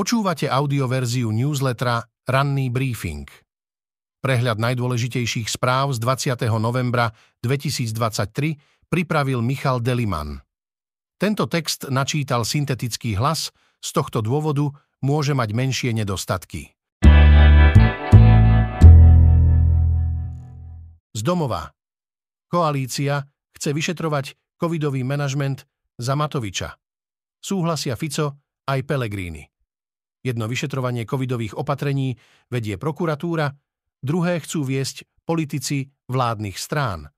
Počúvate audioverziu newslettera Ranný briefing. Prehľad najdôležitejších správ z 20. novembra 2023 pripravil Michal Deliman. Tento text načítal syntetický hlas, z tohto dôvodu môže mať menšie nedostatky. Z domova. Koalícia chce vyšetrovať covidový manažment za Matoviča. Súhlasia Fico aj Pelegrini. Jedno vyšetrovanie covidových opatrení vedie prokuratúra, druhé chcú viesť politici vládnych strán.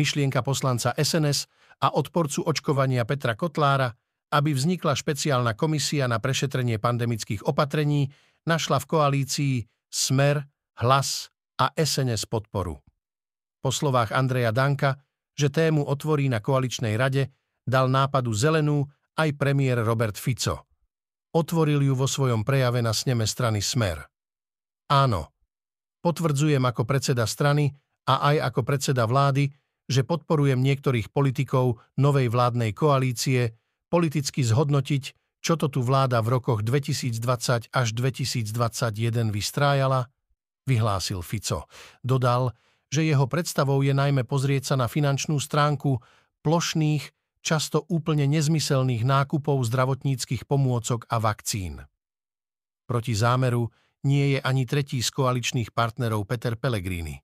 Myšlienka poslanca SNS a odporcu očkovania Petra Kotlára, aby vznikla špeciálna komisia na prešetrenie pandemických opatrení, našla v koalícii Smer, Hlas a SNS podporu. Po slovách Andreja Danka, že tému otvorí na koaličnej rade, dal nápadu zelenú aj premiér Robert Fico. Otvoril ju vo svojom prejave na sneme strany Smer. Áno, potvrdzujem ako predseda strany a aj ako predseda vlády, že podporujem niektorých politikov novej vládnej koalície politicky zhodnotiť, čo to tu vláda v rokoch 2020 až 2021 vystrájala, vyhlásil Fico. Dodal, že jeho predstavou je najmä pozrieť sa na finančnú stránku plošných často úplne nezmyselných nákupov zdravotníckých pomôcok a vakcín. Proti zámeru nie je ani tretí z koaličných partnerov Peter Pellegrini.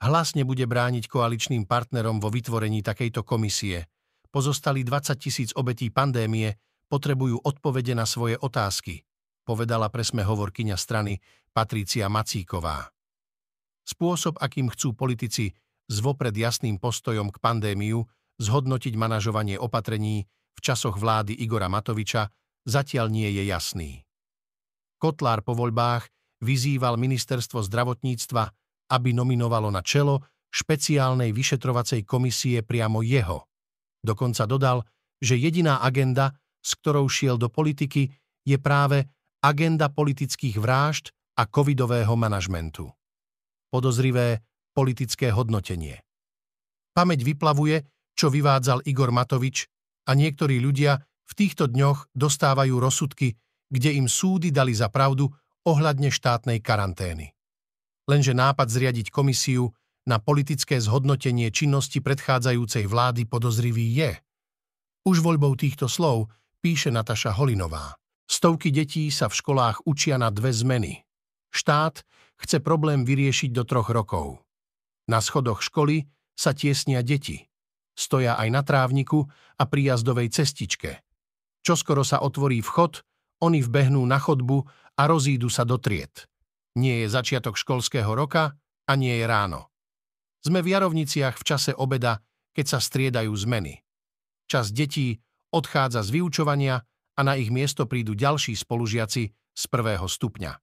Hlas nebude brániť koaličným partnerom vo vytvorení takejto komisie. Pozostali 20 tisíc obetí pandémie potrebujú odpovede na svoje otázky, povedala presme hovorkyňa strany Patrícia Macíková. Spôsob, akým chcú politici s vopred jasným postojom k pandémiu, zhodnotiť manažovanie opatrení v časoch vlády Igora Matoviča zatiaľ nie je jasný. Kotlár po voľbách vyzýval ministerstvo zdravotníctva, aby nominovalo na čelo špeciálnej vyšetrovacej komisie priamo jeho. Dokonca dodal, že jediná agenda, s ktorou šiel do politiky, je práve agenda politických vrážd a covidového manažmentu. Podozrivé politické hodnotenie. Pamäť vyplavuje, čo vyvádzal Igor Matovič a niektorí ľudia v týchto dňoch dostávajú rozsudky, kde im súdy dali za pravdu ohľadne štátnej karantény. Lenže nápad zriadiť komisiu na politické zhodnotenie činnosti predchádzajúcej vlády podozrivý je. Už voľbou týchto slov píše Nataša Holinová. Stovky detí sa v školách učia na dve zmeny. Štát chce problém vyriešiť do troch rokov. Na schodoch školy sa tiesnia deti stoja aj na trávniku a pri jazdovej cestičke. Čoskoro sa otvorí vchod, oni vbehnú na chodbu a rozídu sa do tried. Nie je začiatok školského roka a nie je ráno. Sme v Jarovniciach v čase obeda, keď sa striedajú zmeny. Čas detí odchádza z vyučovania a na ich miesto prídu ďalší spolužiaci z prvého stupňa.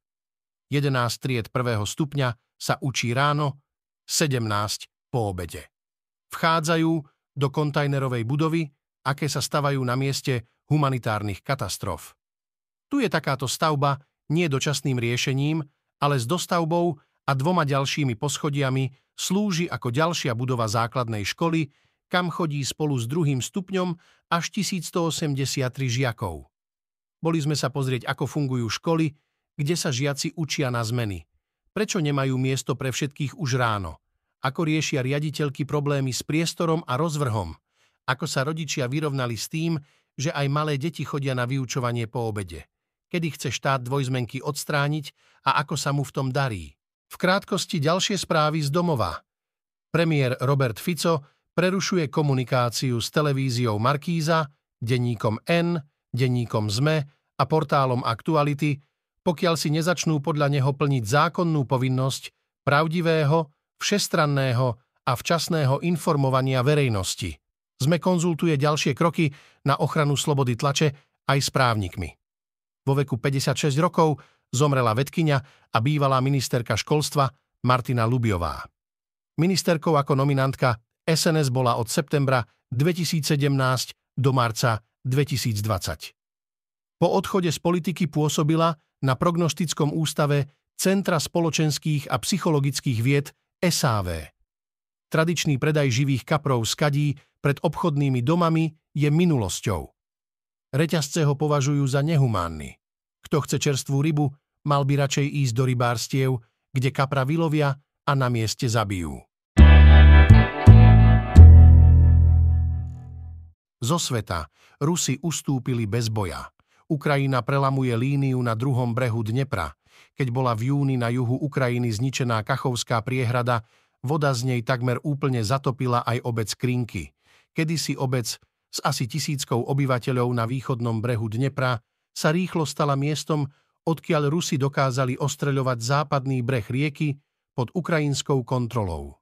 11 tried prvého stupňa sa učí ráno, 17 po obede. Vchádzajú do kontajnerovej budovy, aké sa stavajú na mieste humanitárnych katastrof. Tu je takáto stavba nie dočasným riešením, ale s dostavbou a dvoma ďalšími poschodiami slúži ako ďalšia budova základnej školy, kam chodí spolu s druhým stupňom až 1183 žiakov. Boli sme sa pozrieť, ako fungujú školy, kde sa žiaci učia na zmeny. Prečo nemajú miesto pre všetkých už ráno? Ako riešia riaditeľky problémy s priestorom a rozvrhom, ako sa rodičia vyrovnali s tým, že aj malé deti chodia na vyučovanie po obede, kedy chce štát dvojzmenky odstrániť a ako sa mu v tom darí. V krátkosti ďalšie správy z domova. Premiér Robert Fico prerušuje komunikáciu s televíziou Markíza, denníkom N, denníkom ZME a portálom Aktuality, pokiaľ si nezačnú podľa neho plniť zákonnú povinnosť pravdivého, všestranného a včasného informovania verejnosti. Sme konzultuje ďalšie kroky na ochranu slobody tlače aj s právnikmi. Vo veku 56 rokov zomrela vedkynia a bývalá ministerka školstva Martina Lubiová. Ministerkou ako nominantka SNS bola od septembra 2017 do marca 2020. Po odchode z politiky pôsobila na prognostickom ústave Centra spoločenských a psychologických vied SAV. Tradičný predaj živých kaprov z kadí pred obchodnými domami je minulosťou. Reťazce ho považujú za nehumánny. Kto chce čerstvú rybu, mal by radšej ísť do rybárstiev, kde kapra vylovia a na mieste zabijú. Zo sveta Rusi ustúpili bez boja. Ukrajina prelamuje líniu na druhom brehu Dnepra. Keď bola v júni na juhu Ukrajiny zničená Kachovská priehrada, voda z nej takmer úplne zatopila aj obec Krinky. Kedysi obec s asi tisíckou obyvateľov na východnom brehu Dnepra sa rýchlo stala miestom, odkiaľ Rusi dokázali ostreľovať západný breh rieky pod ukrajinskou kontrolou.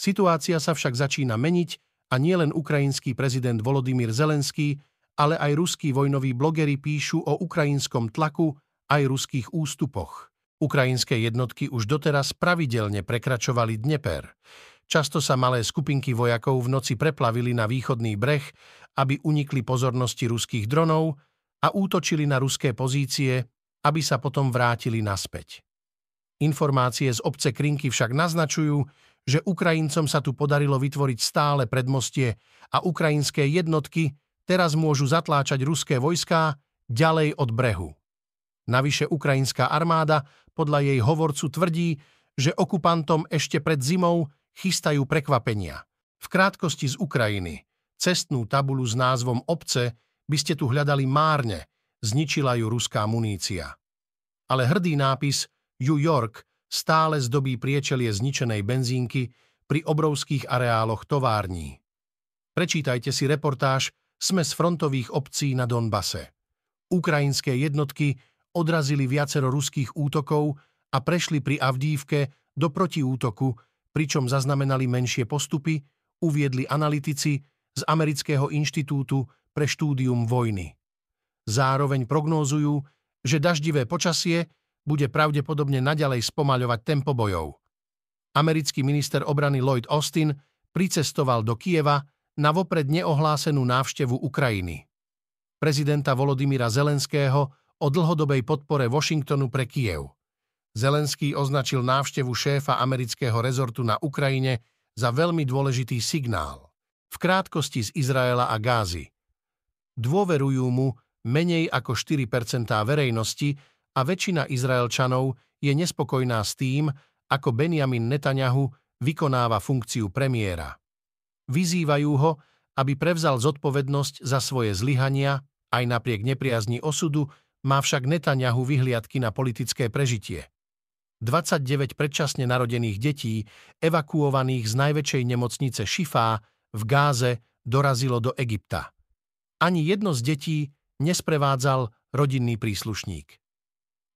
Situácia sa však začína meniť a nielen ukrajinský prezident Volodymyr Zelenský, ale aj ruskí vojnoví blogeri píšu o ukrajinskom tlaku aj ruských ústupoch. Ukrajinské jednotky už doteraz pravidelne prekračovali Dneper. Často sa malé skupinky vojakov v noci preplavili na východný breh, aby unikli pozornosti ruských dronov a útočili na ruské pozície, aby sa potom vrátili naspäť. Informácie z obce Krinky však naznačujú, že Ukrajincom sa tu podarilo vytvoriť stále predmostie a ukrajinské jednotky teraz môžu zatláčať ruské vojská ďalej od brehu. Navyše ukrajinská armáda podľa jej hovorcu tvrdí, že okupantom ešte pred zimou chystajú prekvapenia. V krátkosti z Ukrajiny cestnú tabulu s názvom obce by ste tu hľadali márne, zničila ju ruská munícia. Ale hrdý nápis New York stále zdobí priečelie zničenej benzínky pri obrovských areáloch tovární. Prečítajte si reportáž Sme z frontových obcí na Donbase. Ukrajinské jednotky odrazili viacero ruských útokov a prešli pri Avdívke do protiútoku, pričom zaznamenali menšie postupy, uviedli analytici z Amerického inštitútu pre štúdium vojny. Zároveň prognózujú, že daždivé počasie bude pravdepodobne naďalej spomaľovať tempo bojov. Americký minister obrany Lloyd Austin pricestoval do Kieva na vopred neohlásenú návštevu Ukrajiny. Prezidenta Volodymyra Zelenského o dlhodobej podpore Washingtonu pre Kiev. Zelenský označil návštevu šéfa amerického rezortu na Ukrajine za veľmi dôležitý signál. V krátkosti z Izraela a Gázy. Dôverujú mu menej ako 4% verejnosti a väčšina Izraelčanov je nespokojná s tým, ako Benjamin Netanyahu vykonáva funkciu premiéra. Vyzývajú ho, aby prevzal zodpovednosť za svoje zlyhania, aj napriek nepriazni osudu, má však Netanyahu vyhliadky na politické prežitie. 29 predčasne narodených detí, evakuovaných z najväčšej nemocnice Šifá v Gáze, dorazilo do Egypta. Ani jedno z detí nesprevádzal rodinný príslušník.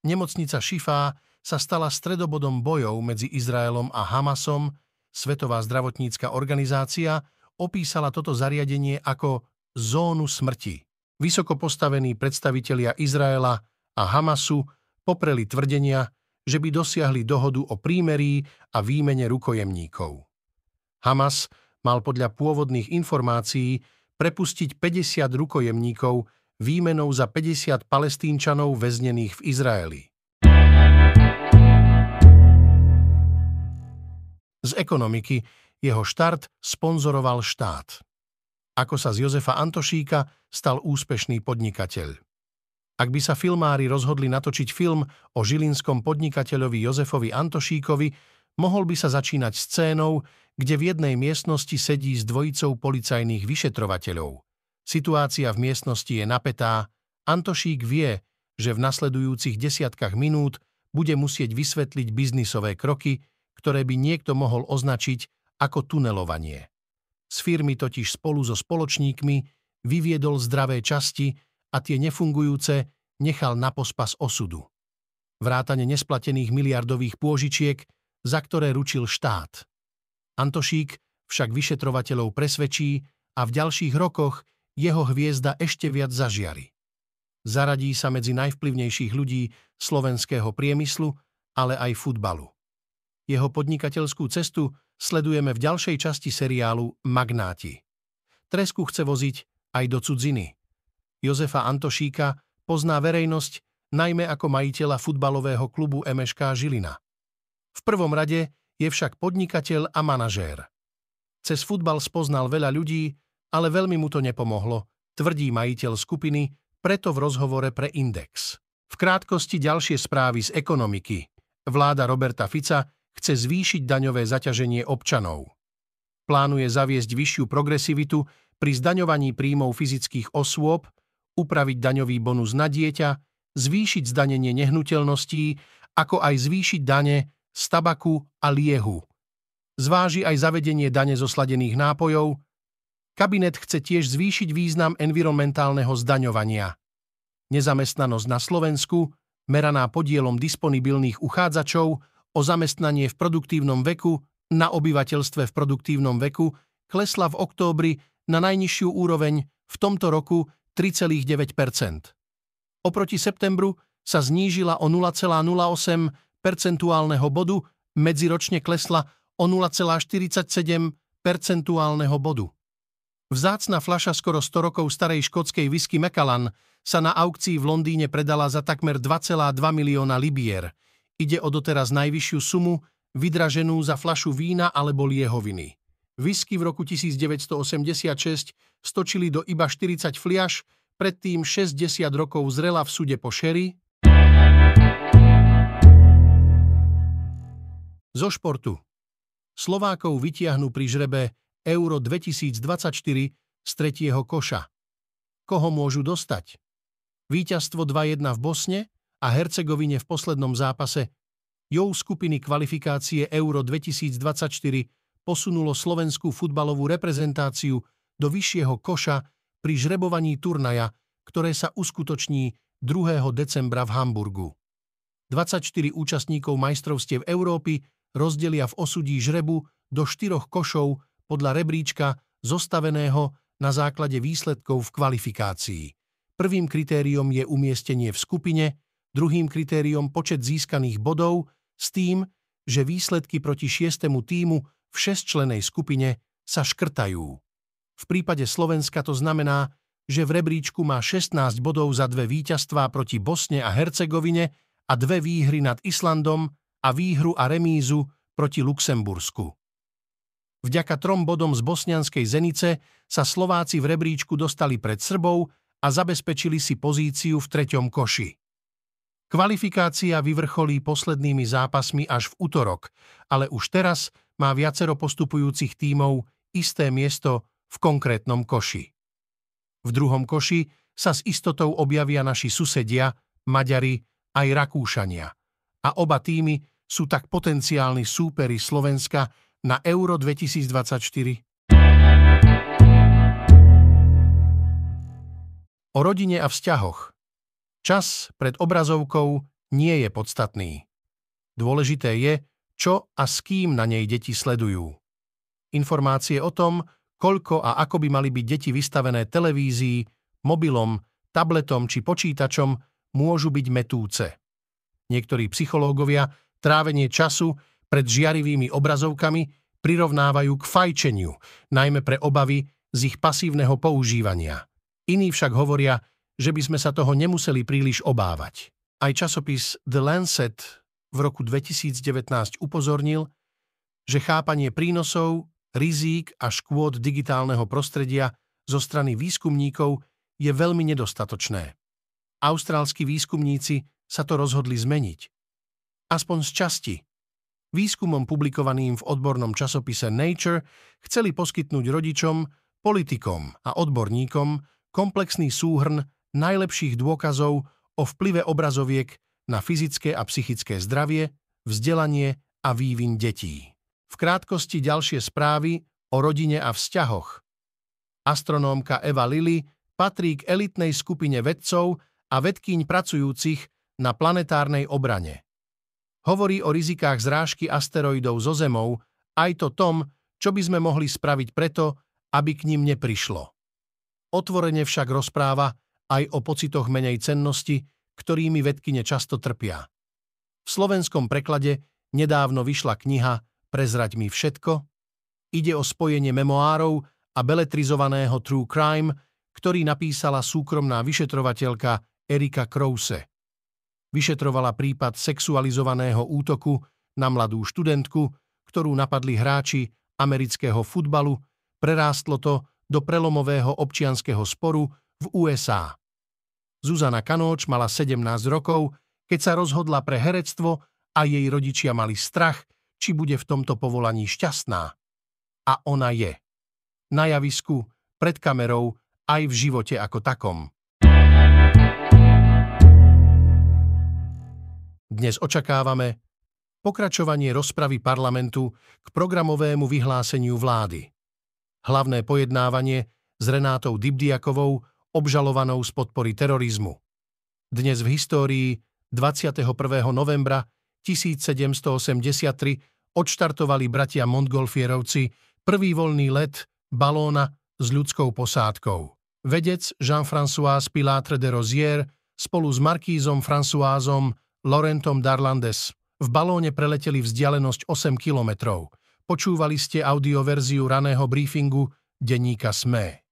Nemocnica Šifá sa stala stredobodom bojov medzi Izraelom a Hamasom. Svetová zdravotnícka organizácia opísala toto zariadenie ako zónu smrti. Vysoko postavení predstavitelia Izraela a Hamasu popreli tvrdenia, že by dosiahli dohodu o prímerí a výmene rukojemníkov. Hamas mal podľa pôvodných informácií prepustiť 50 rukojemníkov výmenou za 50 palestínčanov väznených v Izraeli. Z ekonomiky jeho štart sponzoroval štát. Ako sa z Jozefa Antošíka stal úspešný podnikateľ. Ak by sa filmári rozhodli natočiť film o žilinskom podnikateľovi Jozefovi Antošíkovi, mohol by sa začínať scénou, kde v jednej miestnosti sedí s dvojicou policajných vyšetrovateľov. Situácia v miestnosti je napätá. Antošík vie, že v nasledujúcich desiatkách minút bude musieť vysvetliť biznisové kroky, ktoré by niekto mohol označiť ako tunelovanie. Z firmy totiž spolu so spoločníkmi vyviedol zdravé časti a tie nefungujúce nechal na pospas osudu. Vrátane nesplatených miliardových pôžičiek, za ktoré ručil štát. Antošík však vyšetrovateľov presvedčí a v ďalších rokoch jeho hviezda ešte viac zažiari. Zaradí sa medzi najvplyvnejších ľudí slovenského priemyslu, ale aj futbalu. Jeho podnikateľskú cestu sledujeme v ďalšej časti seriálu Magnáti. Tresku chce voziť aj do cudziny. Jozefa Antošíka pozná verejnosť najmä ako majiteľa futbalového klubu MŠK Žilina. V prvom rade je však podnikateľ a manažér. Cez futbal spoznal veľa ľudí, ale veľmi mu to nepomohlo, tvrdí majiteľ skupiny, preto v rozhovore pre Index. V krátkosti ďalšie správy z ekonomiky. Vláda Roberta Fica chce zvýšiť daňové zaťaženie občanov. Plánuje zaviesť vyššiu progresivitu pri zdaňovaní príjmov fyzických osôb, upraviť daňový bonus na dieťa, zvýšiť zdanenie nehnuteľností, ako aj zvýšiť dane z tabaku a liehu. Zváži aj zavedenie dane zo sladených nápojov. Kabinet chce tiež zvýšiť význam environmentálneho zdaňovania. Nezamestnanosť na Slovensku, meraná podielom disponibilných uchádzačov o zamestnanie v produktívnom veku na obyvateľstve v produktívnom veku, klesla v októbri na najnižšiu úroveň v tomto roku 3,9% Oproti septembru sa znížila o 0,08 percentuálneho bodu, medziročne klesla o 0,47 percentuálneho bodu. Vzácna fľaša skoro 100 rokov starej škótskej whisky Macallan sa na aukcii v Londýne predala za takmer 2,2 milióna libier. Ide o doteraz najvyššiu sumu, vydraženú za fľašu vína alebo liehoviny. Whisky v roku 1986 stočili do iba 40 fliaš, predtým 60 rokov zrela v súde po šery. Zo športu. Slovákov vytiahnu pri žrebe Euro 2024 z tretieho koša. Koho môžu dostať? Výťazstvo 2-1 v Bosne a Hercegovine v poslednom zápase jou skupiny kvalifikácie Euro 2024 posunulo slovenskú futbalovú reprezentáciu do vyššieho koša pri žrebovaní turnaja, ktoré sa uskutoční 2. decembra v Hamburgu. 24 účastníkov majstrovstiev Európy rozdelia v osudí žrebu do štyroch košov podľa rebríčka zostaveného na základe výsledkov v kvalifikácii. Prvým kritériom je umiestnenie v skupine, druhým kritériom počet získaných bodov s tým, že výsledky proti šiestemu týmu v šestčlenej skupine sa škrtajú. V prípade Slovenska to znamená, že v rebríčku má 16 bodov za dve víťazstvá proti Bosne a Hercegovine a dve výhry nad Islandom a výhru a remízu proti Luxembursku. Vďaka trom bodom z bosnianskej Zenice sa Slováci v rebríčku dostali pred Srbou a zabezpečili si pozíciu v treťom koši. Kvalifikácia vyvrcholí poslednými zápasmi až v útorok, ale už teraz má viacero postupujúcich tímov isté miesto v konkrétnom koši. V druhom koši sa s istotou objavia naši susedia, Maďari aj Rakúšania. A oba týmy sú tak potenciálni súperi Slovenska na Euro 2024? O rodine a vzťahoch. Čas pred obrazovkou nie je podstatný. Dôležité je, čo a s kým na nej deti sledujú. Informácie o tom, koľko a ako by mali byť deti vystavené televízii, mobilom, tabletom či počítačom, môžu byť metúce. Niektorí psychológovia trávenie času pred žiarivými obrazovkami prirovnávajú k fajčeniu, najmä pre obavy z ich pasívneho používania. Iní však hovoria, že by sme sa toho nemuseli príliš obávať. Aj časopis The Lancet v roku 2019 upozornil, že chápanie prínosov, rizík a škôd digitálneho prostredia zo strany výskumníkov je veľmi nedostatočné. Austrálski výskumníci sa to rozhodli zmeniť. Aspoň z časti výskumom publikovaným v odbornom časopise Nature chceli poskytnúť rodičom, politikom a odborníkom komplexný súhrn najlepších dôkazov o vplyve obrazoviek na fyzické a psychické zdravie, vzdelanie a vývin detí. V krátkosti ďalšie správy o rodine a vzťahoch. Astronómka Eva Lilly patrí k elitnej skupine vedcov a vedkýň pracujúcich na planetárnej obrane. Hovorí o rizikách zrážky asteroidov zo Zemou, aj to tom, čo by sme mohli spraviť preto, aby k ním neprišlo. Otvorene však rozpráva aj o pocitoch menej cennosti, ktorými vedkine často trpia. V slovenskom preklade nedávno vyšla kniha Prezrať mi všetko. Ide o spojenie memoárov a beletrizovaného True Crime, ktorý napísala súkromná vyšetrovateľka Erika Krause vyšetrovala prípad sexualizovaného útoku na mladú študentku, ktorú napadli hráči amerického futbalu, prerástlo to do prelomového občianskeho sporu v USA. Zuzana Kanóč mala 17 rokov, keď sa rozhodla pre herectvo a jej rodičia mali strach, či bude v tomto povolaní šťastná. A ona je. Na javisku, pred kamerou, aj v živote ako takom. Dnes očakávame pokračovanie rozpravy parlamentu k programovému vyhláseniu vlády. Hlavné pojednávanie s Renátou Dybdiakovou, obžalovanou z podpory terorizmu. Dnes v histórii 21. novembra 1783 odštartovali bratia Montgolfierovci prvý voľný let balóna s ľudskou posádkou. Vedec Jean-François Pilatre de Rozier spolu s markízom Françoisom Laurentom Darlandes v balóne preleteli vzdialenosť 8 kilometrov. Počúvali ste audioverziu raného briefingu denníka SME.